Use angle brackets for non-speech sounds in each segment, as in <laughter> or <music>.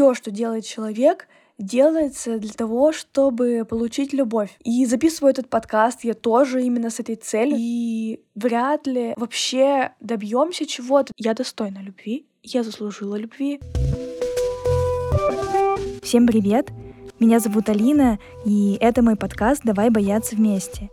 все, что делает человек, делается для того, чтобы получить любовь. И записываю этот подкаст я тоже именно с этой целью. И вряд ли вообще добьемся чего-то. Я достойна любви, я заслужила любви. Всем привет! Меня зовут Алина, и это мой подкаст «Давай бояться вместе».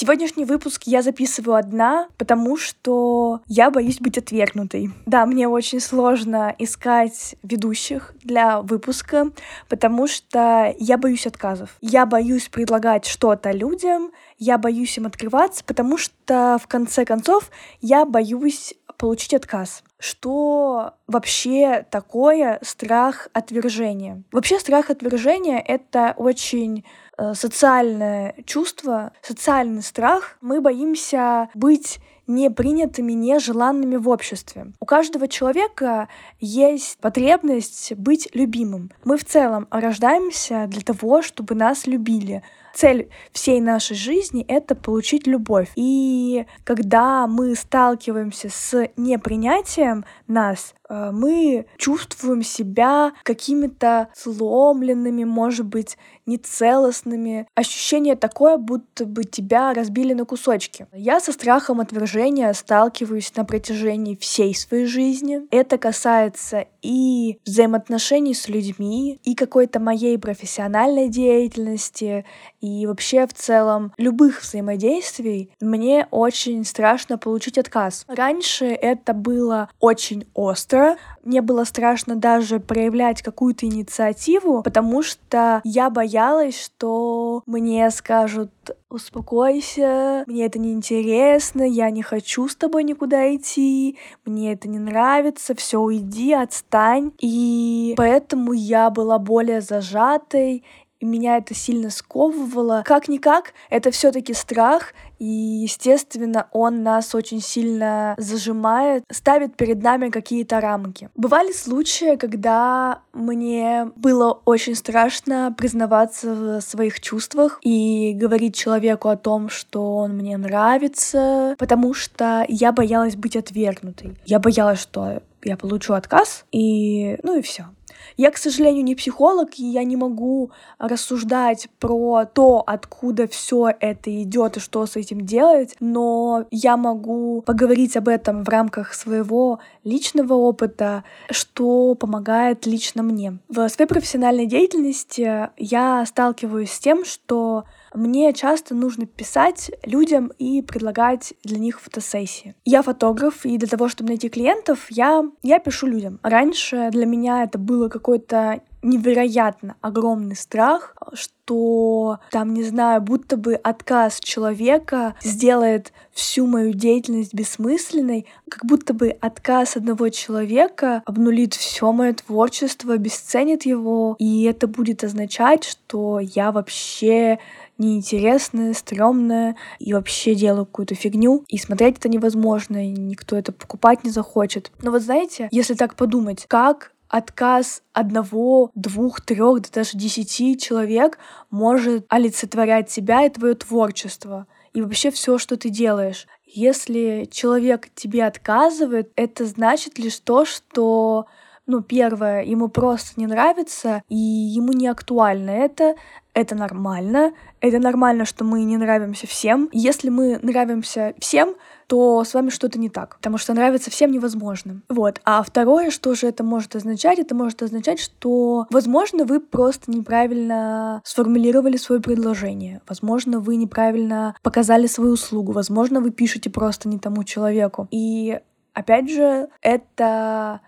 Сегодняшний выпуск я записываю одна, потому что я боюсь быть отвергнутой. Да, мне очень сложно искать ведущих для выпуска, потому что я боюсь отказов. Я боюсь предлагать что-то людям, я боюсь им открываться, потому что в конце концов я боюсь получить отказ. Что вообще такое страх отвержения? Вообще страх отвержения — это очень социальное чувство, социальный страх. Мы боимся быть непринятыми, нежеланными в обществе. У каждого человека есть потребность быть любимым. Мы в целом рождаемся для того, чтобы нас любили. Цель всей нашей жизни — это получить любовь. И когда мы сталкиваемся с непринятием нас, э, мы чувствуем себя какими-то сломленными, может быть, нецелостными. Ощущение такое, будто бы тебя разбили на кусочки. Я со страхом отвержения сталкиваюсь на протяжении всей своей жизни. Это касается и взаимоотношений с людьми, и какой-то моей профессиональной деятельности, и вообще в целом любых взаимодействий. Мне очень страшно получить отказ. Раньше это было очень остро, мне было страшно даже проявлять какую-то инициативу, потому что я боялась, что мне скажут успокойся, мне это не интересно, я не хочу с тобой никуда идти, мне это не нравится, все уйди, отстань. И поэтому я была более зажатой, меня это сильно сковывало. Как-никак, это все таки страх, и, естественно, он нас очень сильно зажимает, ставит перед нами какие-то рамки. Бывали случаи, когда мне было очень страшно признаваться в своих чувствах и говорить человеку о том, что он мне нравится, потому что я боялась быть отвергнутой. Я боялась, что я получу отказ, и ну и все. Я, к сожалению, не психолог, и я не могу рассуждать про то, откуда все это идет и что с этим делать, но я могу поговорить об этом в рамках своего личного опыта, что помогает лично мне. В своей профессиональной деятельности я сталкиваюсь с тем, что мне часто нужно писать людям и предлагать для них фотосессии. Я фотограф, и для того, чтобы найти клиентов, я, я пишу людям. Раньше для меня это было какой-то невероятно огромный страх, что там, не знаю, будто бы отказ человека сделает всю мою деятельность бессмысленной, как будто бы отказ одного человека обнулит все мое творчество, обесценит его, и это будет означать, что я вообще неинтересное, стрёмное, и вообще делаю какую-то фигню, и смотреть это невозможно, и никто это покупать не захочет. Но вот знаете, если так подумать, как отказ одного, двух, трех, да даже десяти человек может олицетворять тебя и твое творчество и вообще все, что ты делаешь. Если человек тебе отказывает, это значит лишь то, что ну, первое, ему просто не нравится, и ему не актуально это, это нормально. Это нормально, что мы не нравимся всем. Если мы нравимся всем, то с вами что-то не так, потому что нравится всем невозможно. Вот. А второе, что же это может означать? Это может означать, что, возможно, вы просто неправильно сформулировали свое предложение. Возможно, вы неправильно показали свою услугу. Возможно, вы пишете просто не тому человеку. И опять же, это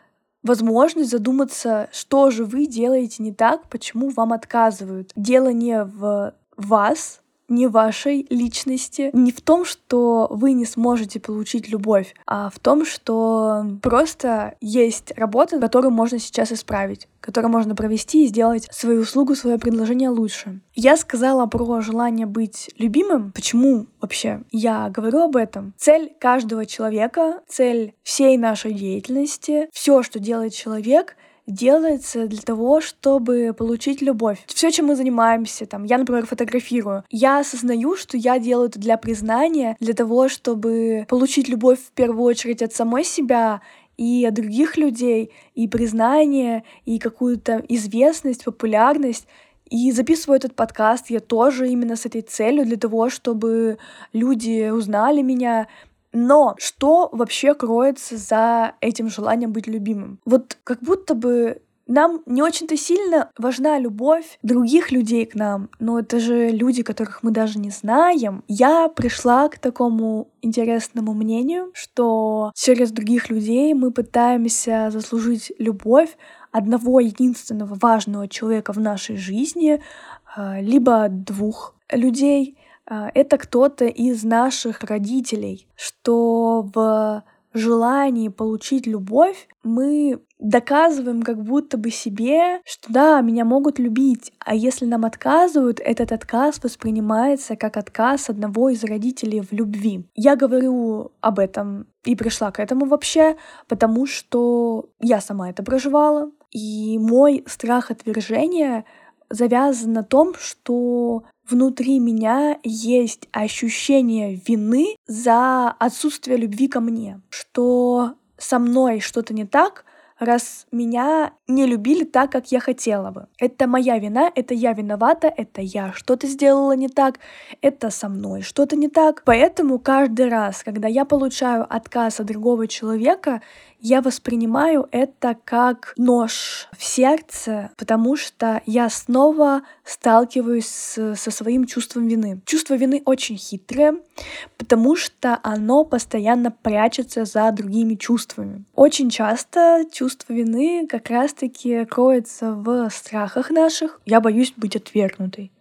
возможность задуматься, что же вы делаете не так, почему вам отказывают. Дело не в вас, не вашей личности, не в том, что вы не сможете получить любовь, а в том, что просто есть работа, которую можно сейчас исправить, которую можно провести и сделать свою услугу, свое предложение лучше. Я сказала про желание быть любимым. Почему вообще я говорю об этом? Цель каждого человека, цель всей нашей деятельности, все, что делает человек — делается для того, чтобы получить любовь. Все, чем мы занимаемся, там, я, например, фотографирую, я осознаю, что я делаю это для признания, для того, чтобы получить любовь в первую очередь от самой себя и от других людей, и признание, и какую-то известность, популярность. И записываю этот подкаст я тоже именно с этой целью, для того, чтобы люди узнали меня, но что вообще кроется за этим желанием быть любимым? Вот как будто бы нам не очень-то сильно важна любовь других людей к нам, но это же люди, которых мы даже не знаем. Я пришла к такому интересному мнению, что через других людей мы пытаемся заслужить любовь одного единственного важного человека в нашей жизни, а, либо двух людей, это кто-то из наших родителей, что в желании получить любовь мы доказываем как будто бы себе, что да, меня могут любить, а если нам отказывают, этот отказ воспринимается как отказ одного из родителей в любви. Я говорю об этом и пришла к этому вообще, потому что я сама это проживала, и мой страх отвержения завязан на том, что внутри меня есть ощущение вины за отсутствие любви ко мне, что со мной что-то не так, раз меня не любили так, как я хотела бы. Это моя вина, это я виновата, это я что-то сделала не так, это со мной что-то не так. Поэтому каждый раз, когда я получаю отказ от другого человека, я воспринимаю это как нож в сердце, потому что я снова сталкиваюсь с, со своим чувством вины. Чувство вины очень хитрое, потому что оно постоянно прячется за другими чувствами. Очень часто чувство вины как раз-таки кроется в страхах наших. Я боюсь быть отвергнутой.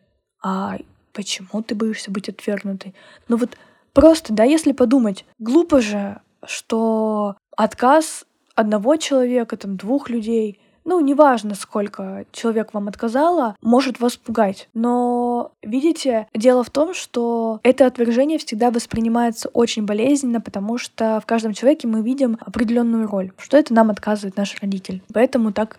А почему ты боишься быть отвергнутой? Ну вот просто, да, если подумать, глупо же что отказ одного человека, там, двух людей, ну, неважно, сколько человек вам отказало, может вас пугать. Но, видите, дело в том, что это отвержение всегда воспринимается очень болезненно, потому что в каждом человеке мы видим определенную роль, что это нам отказывает наш родитель. Поэтому так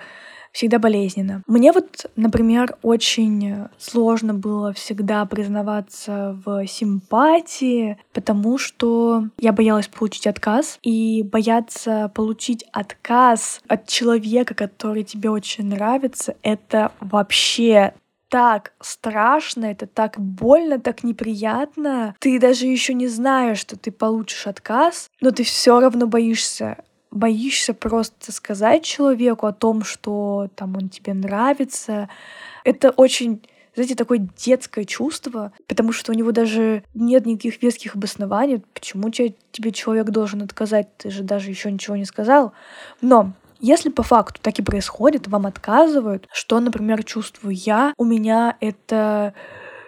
всегда болезненно. Мне вот, например, очень сложно было всегда признаваться в симпатии, потому что я боялась получить отказ, и бояться получить отказ от человека, который тебе очень нравится, это вообще так страшно, это так больно, так неприятно. Ты даже еще не знаешь, что ты получишь отказ, но ты все равно боишься боишься просто сказать человеку о том, что там он тебе нравится. Это очень знаете, такое детское чувство, потому что у него даже нет никаких веских обоснований, почему тебе, человек должен отказать, ты же даже еще ничего не сказал. Но если по факту так и происходит, вам отказывают, что, например, чувствую я, у меня это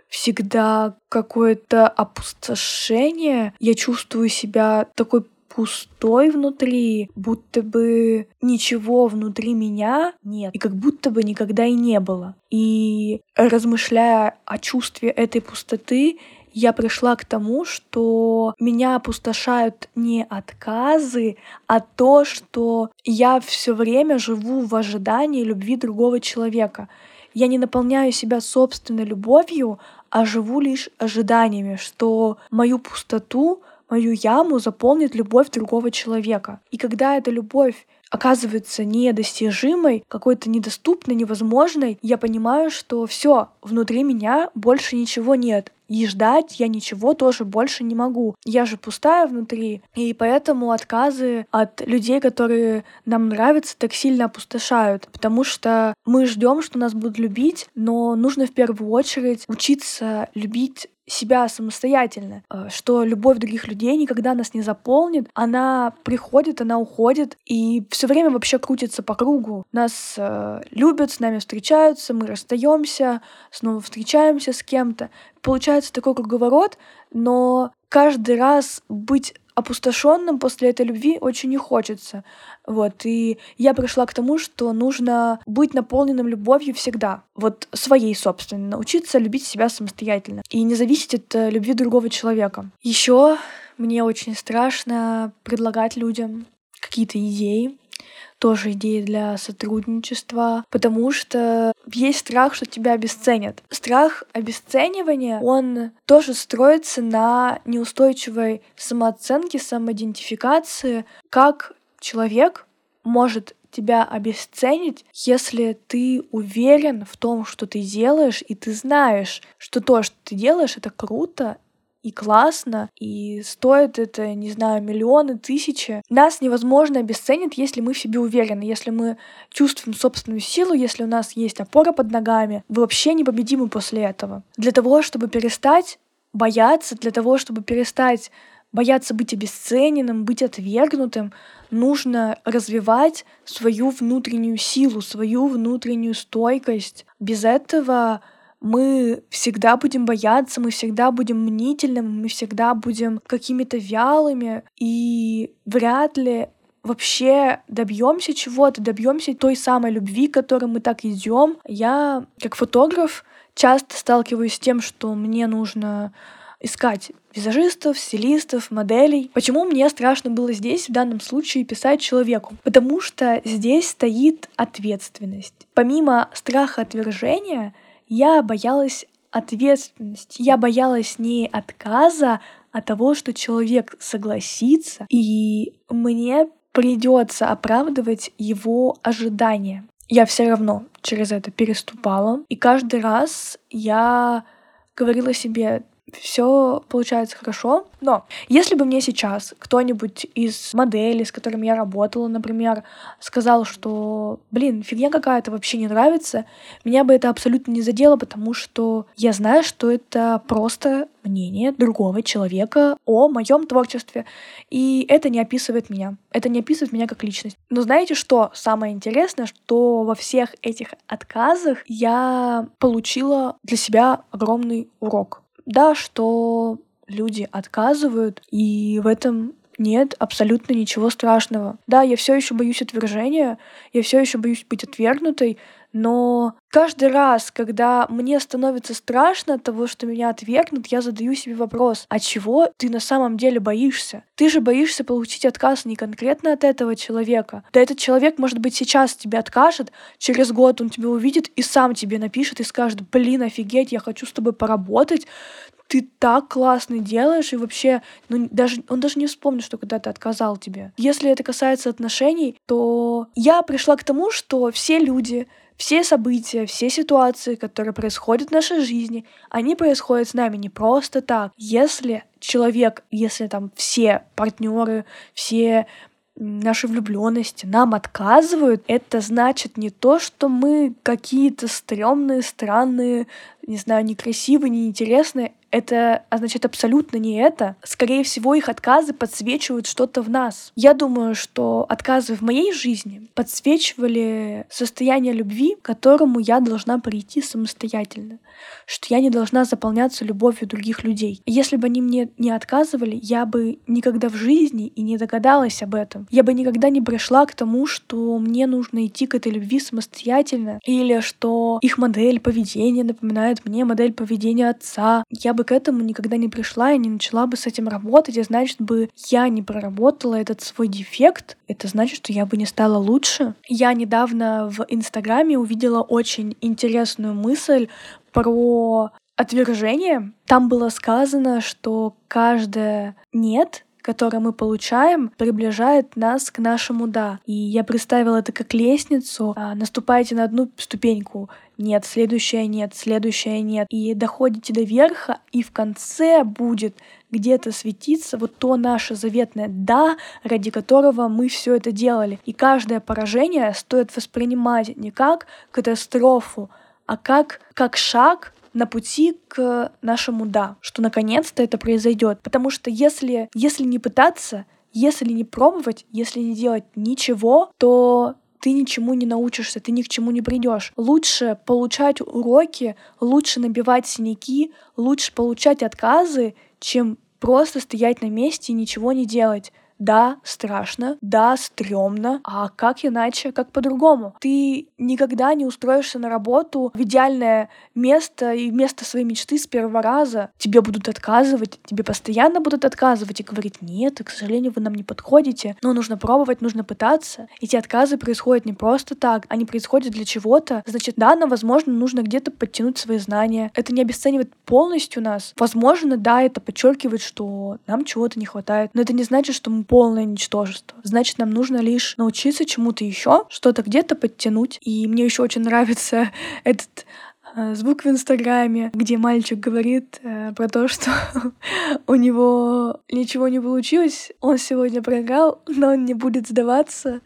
всегда какое-то опустошение. Я чувствую себя такой пустой внутри, будто бы ничего внутри меня нет, и как будто бы никогда и не было. И размышляя о чувстве этой пустоты, я пришла к тому, что меня опустошают не отказы, а то, что я все время живу в ожидании любви другого человека. Я не наполняю себя собственной любовью, а живу лишь ожиданиями, что мою пустоту мою яму заполнит любовь другого человека. И когда эта любовь оказывается недостижимой, какой-то недоступной, невозможной, я понимаю, что все, внутри меня больше ничего нет. И ждать я ничего тоже больше не могу. Я же пустая внутри, и поэтому отказы от людей, которые нам нравятся, так сильно опустошают, потому что мы ждем, что нас будут любить, но нужно в первую очередь учиться любить себя самостоятельно, э, что любовь других людей никогда нас не заполнит, она приходит, она уходит, и все время вообще крутится по кругу. Нас э, любят, с нами встречаются, мы расстаемся, снова встречаемся с кем-то. Получается такой круговорот, но каждый раз быть опустошенным после этой любви очень не хочется. Вот, и я пришла к тому, что нужно быть наполненным любовью всегда. Вот своей собственной, научиться любить себя самостоятельно и не зависеть от э, любви другого человека. Еще мне очень страшно предлагать людям какие-то идеи, тоже идея для сотрудничества, потому что есть страх, что тебя обесценят. Страх обесценивания, он тоже строится на неустойчивой самооценке, самоидентификации, как человек может тебя обесценить, если ты уверен в том, что ты делаешь, и ты знаешь, что то, что ты делаешь, это круто, и классно, и стоит это, не знаю, миллионы, тысячи. Нас невозможно обесценить, если мы в себе уверены, если мы чувствуем собственную силу, если у нас есть опора под ногами. Вы вообще непобедимы после этого. Для того, чтобы перестать бояться, для того, чтобы перестать бояться быть обесцененным, быть отвергнутым, нужно развивать свою внутреннюю силу, свою внутреннюю стойкость. Без этого мы всегда будем бояться, мы всегда будем мнительными, мы всегда будем какими-то вялыми, и вряд ли вообще добьемся чего-то, добьемся той самой любви, к которой мы так идем. Я, как фотограф, часто сталкиваюсь с тем, что мне нужно искать визажистов, стилистов, моделей. Почему мне страшно было здесь, в данном случае, писать человеку? Потому что здесь стоит ответственность. Помимо страха отвержения, я боялась ответственности. Я боялась не отказа, а того, что человек согласится, и мне придется оправдывать его ожидания. Я все равно через это переступала, и каждый раз я говорила себе, все получается хорошо. Но если бы мне сейчас кто-нибудь из моделей, с которыми я работала, например, сказал, что, блин, фигня какая-то вообще не нравится, меня бы это абсолютно не задело, потому что я знаю, что это просто мнение другого человека о моем творчестве. И это не описывает меня. Это не описывает меня как личность. Но знаете, что самое интересное, что во всех этих отказах я получила для себя огромный урок да, что люди отказывают, и в этом нет абсолютно ничего страшного. Да, я все еще боюсь отвержения, я все еще боюсь быть отвергнутой, но каждый раз, когда мне становится страшно от того, что меня отвергнут, я задаю себе вопрос, а чего ты на самом деле боишься? Ты же боишься получить отказ не конкретно от этого человека. Да этот человек, может быть, сейчас тебе откажет, через год он тебя увидит и сам тебе напишет и скажет, блин, офигеть, я хочу с тобой поработать, ты так классно делаешь, и вообще, ну, даже, он даже не вспомнит, что когда-то отказал тебе. Если это касается отношений, то я пришла к тому, что все люди, все события, все ситуации, которые происходят в нашей жизни, они происходят с нами не просто так. Если человек, если там все партнеры, все наши влюбленности нам отказывают, это значит не то, что мы какие-то стрёмные, странные, не знаю, некрасивые, неинтересные это означает абсолютно не это. Скорее всего, их отказы подсвечивают что-то в нас. Я думаю, что отказы в моей жизни подсвечивали состояние любви, к которому я должна прийти самостоятельно, что я не должна заполняться любовью других людей. если бы они мне не отказывали, я бы никогда в жизни и не догадалась об этом. Я бы никогда не пришла к тому, что мне нужно идти к этой любви самостоятельно, или что их модель поведения напоминает мне модель поведения отца. Я бы к этому никогда не пришла и не начала бы с этим работать, и значит бы я не проработала этот свой дефект, это значит, что я бы не стала лучше. Я недавно в Инстаграме увидела очень интересную мысль про отвержение. Там было сказано, что каждое «нет» которое мы получаем, приближает нас к нашему «да». И я представила это как лестницу. А, наступаете на одну ступеньку, нет, следующая нет, следующая нет. И доходите до верха, и в конце будет где-то светиться вот то наше заветное «да», ради которого мы все это делали. И каждое поражение стоит воспринимать не как катастрофу, а как, как шаг на пути к нашему «да», что наконец-то это произойдет. Потому что если, если не пытаться, если не пробовать, если не делать ничего, то ты ничему не научишься, ты ни к чему не придешь. Лучше получать уроки, лучше набивать синяки, лучше получать отказы, чем просто стоять на месте и ничего не делать. Да, страшно, да, стрёмно, а как иначе, как по-другому? Ты никогда не устроишься на работу в идеальное место и место своей мечты с первого раза. Тебе будут отказывать, тебе постоянно будут отказывать и говорить, нет, к сожалению, вы нам не подходите, но нужно пробовать, нужно пытаться. Эти отказы происходят не просто так, они происходят для чего-то. Значит, да, нам, возможно, нужно где-то подтянуть свои знания. Это не обесценивает полностью нас. Возможно, да, это подчеркивает, что нам чего-то не хватает, но это не значит, что мы полное ничтожество. Значит, нам нужно лишь научиться чему-то еще, что-то где-то подтянуть. И мне еще очень нравится <laughs> этот э, звук в Инстаграме, где мальчик говорит э, про то, <laughs> что у него ничего не получилось, он сегодня проиграл, но он не будет сдаваться.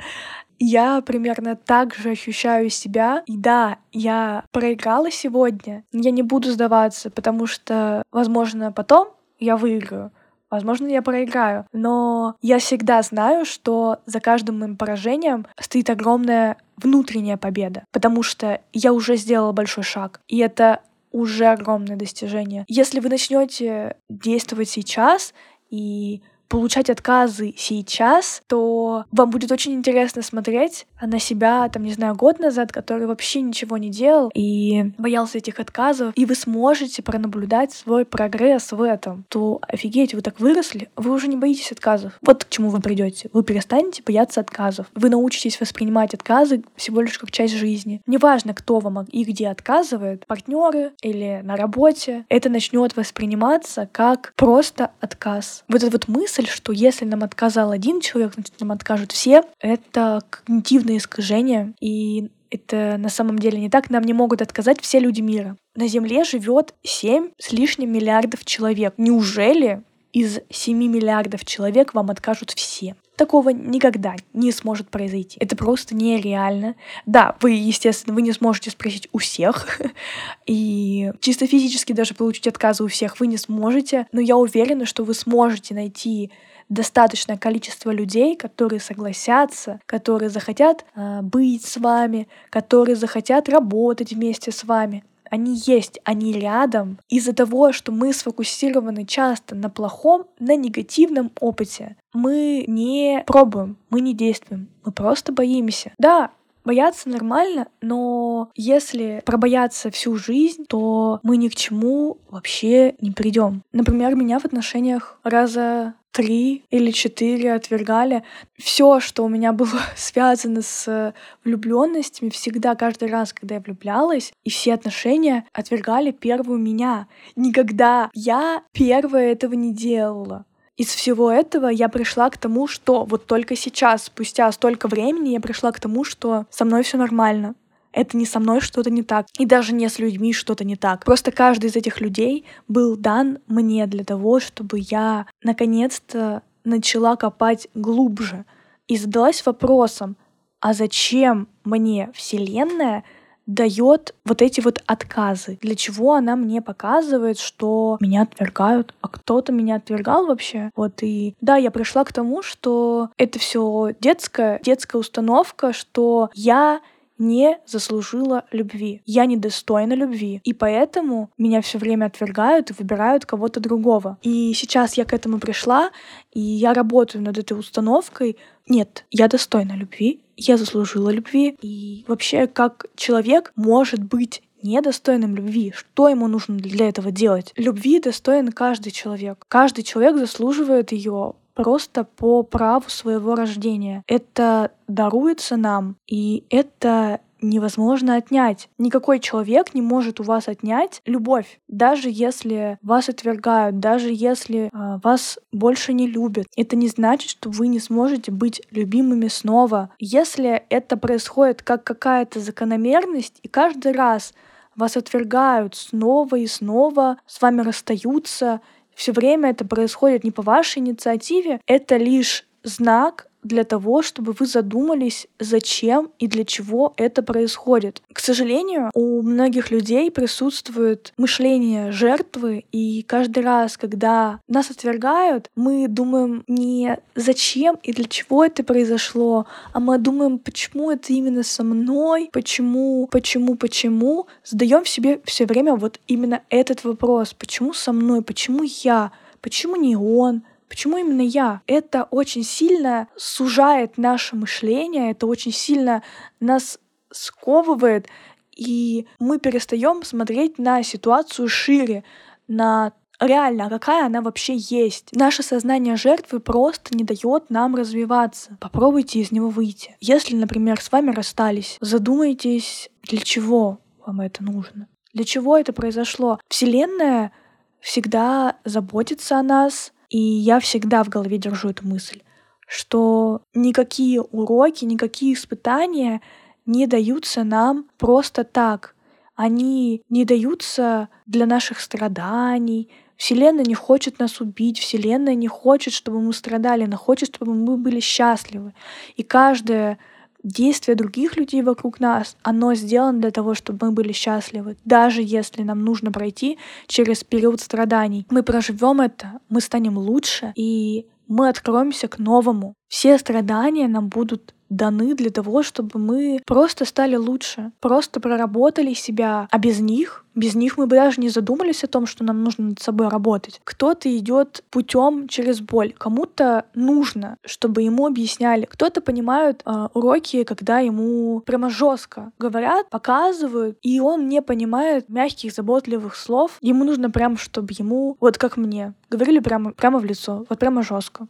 Я примерно так же ощущаю себя. И да, я проиграла сегодня, но я не буду сдаваться, потому что, возможно, потом я выиграю. Возможно, я проиграю, но я всегда знаю, что за каждым моим поражением стоит огромная внутренняя победа, потому что я уже сделала большой шаг, и это уже огромное достижение. Если вы начнете действовать сейчас и получать отказы сейчас, то вам будет очень интересно смотреть на себя, там, не знаю, год назад, который вообще ничего не делал и боялся этих отказов, и вы сможете пронаблюдать свой прогресс в этом, то офигеть, вы так выросли, вы уже не боитесь отказов. Вот к чему вы придете. Вы перестанете бояться отказов. Вы научитесь воспринимать отказы всего лишь как часть жизни. Неважно, кто вам и где отказывает, партнеры или на работе, это начнет восприниматься как просто отказ. Вот эта вот мысль, что если нам отказал один человек, значит нам откажут все, это когнитивно когнитивные искажения, и это на самом деле не так. Нам не могут отказать все люди мира. На Земле живет 7 с лишним миллиардов человек. Неужели из 7 миллиардов человек вам откажут все? Такого никогда не сможет произойти. Это просто нереально. Да, вы, естественно, вы не сможете спросить у всех. <laughs> И чисто физически даже получить отказы у всех вы не сможете. Но я уверена, что вы сможете найти достаточное количество людей, которые согласятся, которые захотят э, быть с вами, которые захотят работать вместе с вами. Они есть, они рядом. Из-за того, что мы сфокусированы часто на плохом, на негативном опыте, мы не пробуем, мы не действуем, мы просто боимся. Да, Бояться нормально, но если пробояться всю жизнь, то мы ни к чему вообще не придем. Например, меня в отношениях раза три или четыре отвергали. Все, что у меня <laughs> было связано с влюбленностями, всегда, каждый раз, когда я влюблялась, и все отношения отвергали первую меня. Никогда я первая этого не делала. Из всего этого я пришла к тому, что вот только сейчас, спустя столько времени, я пришла к тому, что со мной все нормально это не со мной что-то не так. И даже не с людьми что-то не так. Просто каждый из этих людей был дан мне для того, чтобы я наконец-то начала копать глубже и задалась вопросом, а зачем мне Вселенная дает вот эти вот отказы? Для чего она мне показывает, что меня отвергают? А кто-то меня отвергал вообще? Вот и да, я пришла к тому, что это все детская, детская установка, что я не заслужила любви. Я недостойна любви. И поэтому меня все время отвергают и выбирают кого-то другого. И сейчас я к этому пришла, и я работаю над этой установкой. Нет, я достойна любви, я заслужила любви. И вообще, как человек может быть недостойным любви. Что ему нужно для этого делать? Любви достоин каждый человек. Каждый человек заслуживает ее просто по праву своего рождения. Это даруется нам, и это невозможно отнять. Никакой человек не может у вас отнять любовь, даже если вас отвергают, даже если э, вас больше не любят. Это не значит, что вы не сможете быть любимыми снова. Если это происходит как какая-то закономерность, и каждый раз вас отвергают снова и снова, с вами расстаются, все время это происходит не по вашей инициативе, это лишь знак для того, чтобы вы задумались, зачем и для чего это происходит. К сожалению, у многих людей присутствует мышление жертвы, и каждый раз, когда нас отвергают, мы думаем не зачем и для чего это произошло, а мы думаем, почему это именно со мной, почему, почему, почему. Задаем себе все время вот именно этот вопрос, почему со мной, почему я, почему не он, Почему именно я? Это очень сильно сужает наше мышление, это очень сильно нас сковывает, и мы перестаем смотреть на ситуацию шире, на реально, а какая она вообще есть. Наше сознание жертвы просто не дает нам развиваться. Попробуйте из него выйти. Если, например, с вами расстались, задумайтесь, для чего вам это нужно. Для чего это произошло? Вселенная всегда заботится о нас, и я всегда в голове держу эту мысль, что никакие уроки, никакие испытания не даются нам просто так. Они не даются для наших страданий. Вселенная не хочет нас убить, Вселенная не хочет, чтобы мы страдали, она хочет, чтобы мы были счастливы. И каждое действие других людей вокруг нас, оно сделано для того, чтобы мы были счастливы. Даже если нам нужно пройти через период страданий, мы проживем это, мы станем лучше, и мы откроемся к новому. Все страдания нам будут даны для того, чтобы мы просто стали лучше, просто проработали себя, а без них без них мы бы даже не задумались о том, что нам нужно над собой работать. Кто-то идет путем через боль, кому-то нужно, чтобы ему объясняли. Кто-то понимает э, уроки, когда ему прямо жестко говорят, показывают, и он не понимает мягких, заботливых слов. Ему нужно прям, чтобы ему, вот как мне, говорили прямо, прямо в лицо, вот прямо жестко.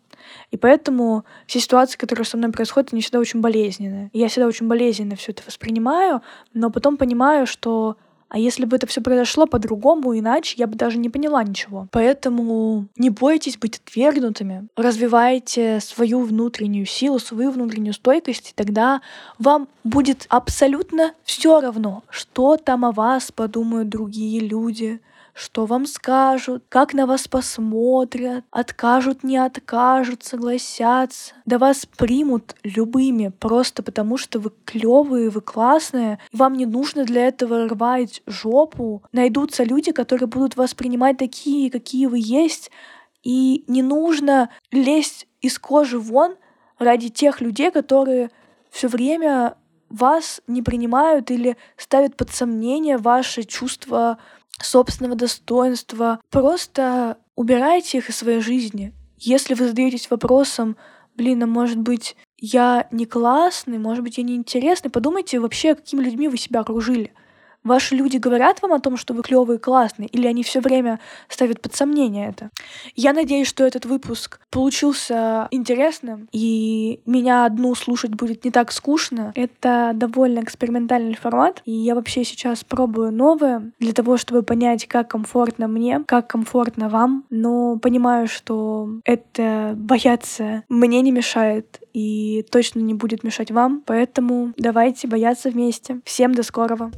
И поэтому все ситуации, которые со мной происходят, они всегда очень болезненные. И я всегда очень болезненно все это воспринимаю, но потом понимаю, что а если бы это все произошло по-другому, иначе, я бы даже не поняла ничего. Поэтому не бойтесь быть отвергнутыми. Развивайте свою внутреннюю силу, свою внутреннюю стойкость, и тогда вам будет абсолютно все равно, что там о вас подумают другие люди, что вам скажут, как на вас посмотрят, откажут, не откажут, согласятся. Да вас примут любыми, просто потому что вы клевые, вы классные, и вам не нужно для этого рвать жопу. Найдутся люди, которые будут вас принимать такие, какие вы есть, и не нужно лезть из кожи вон ради тех людей, которые все время вас не принимают или ставят под сомнение ваши чувства собственного достоинства. Просто убирайте их из своей жизни. Если вы задаетесь вопросом, блин, а может быть, я не классный, может быть, я не интересный, подумайте вообще, какими людьми вы себя окружили. Ваши люди говорят вам о том, что вы клевый и классный, или они все время ставят под сомнение это? Я надеюсь, что этот выпуск получился интересным, и меня одну слушать будет не так скучно. Это довольно экспериментальный формат, и я вообще сейчас пробую новое для того, чтобы понять, как комфортно мне, как комфортно вам, но понимаю, что это бояться мне не мешает и точно не будет мешать вам, поэтому давайте бояться вместе. Всем до скорого!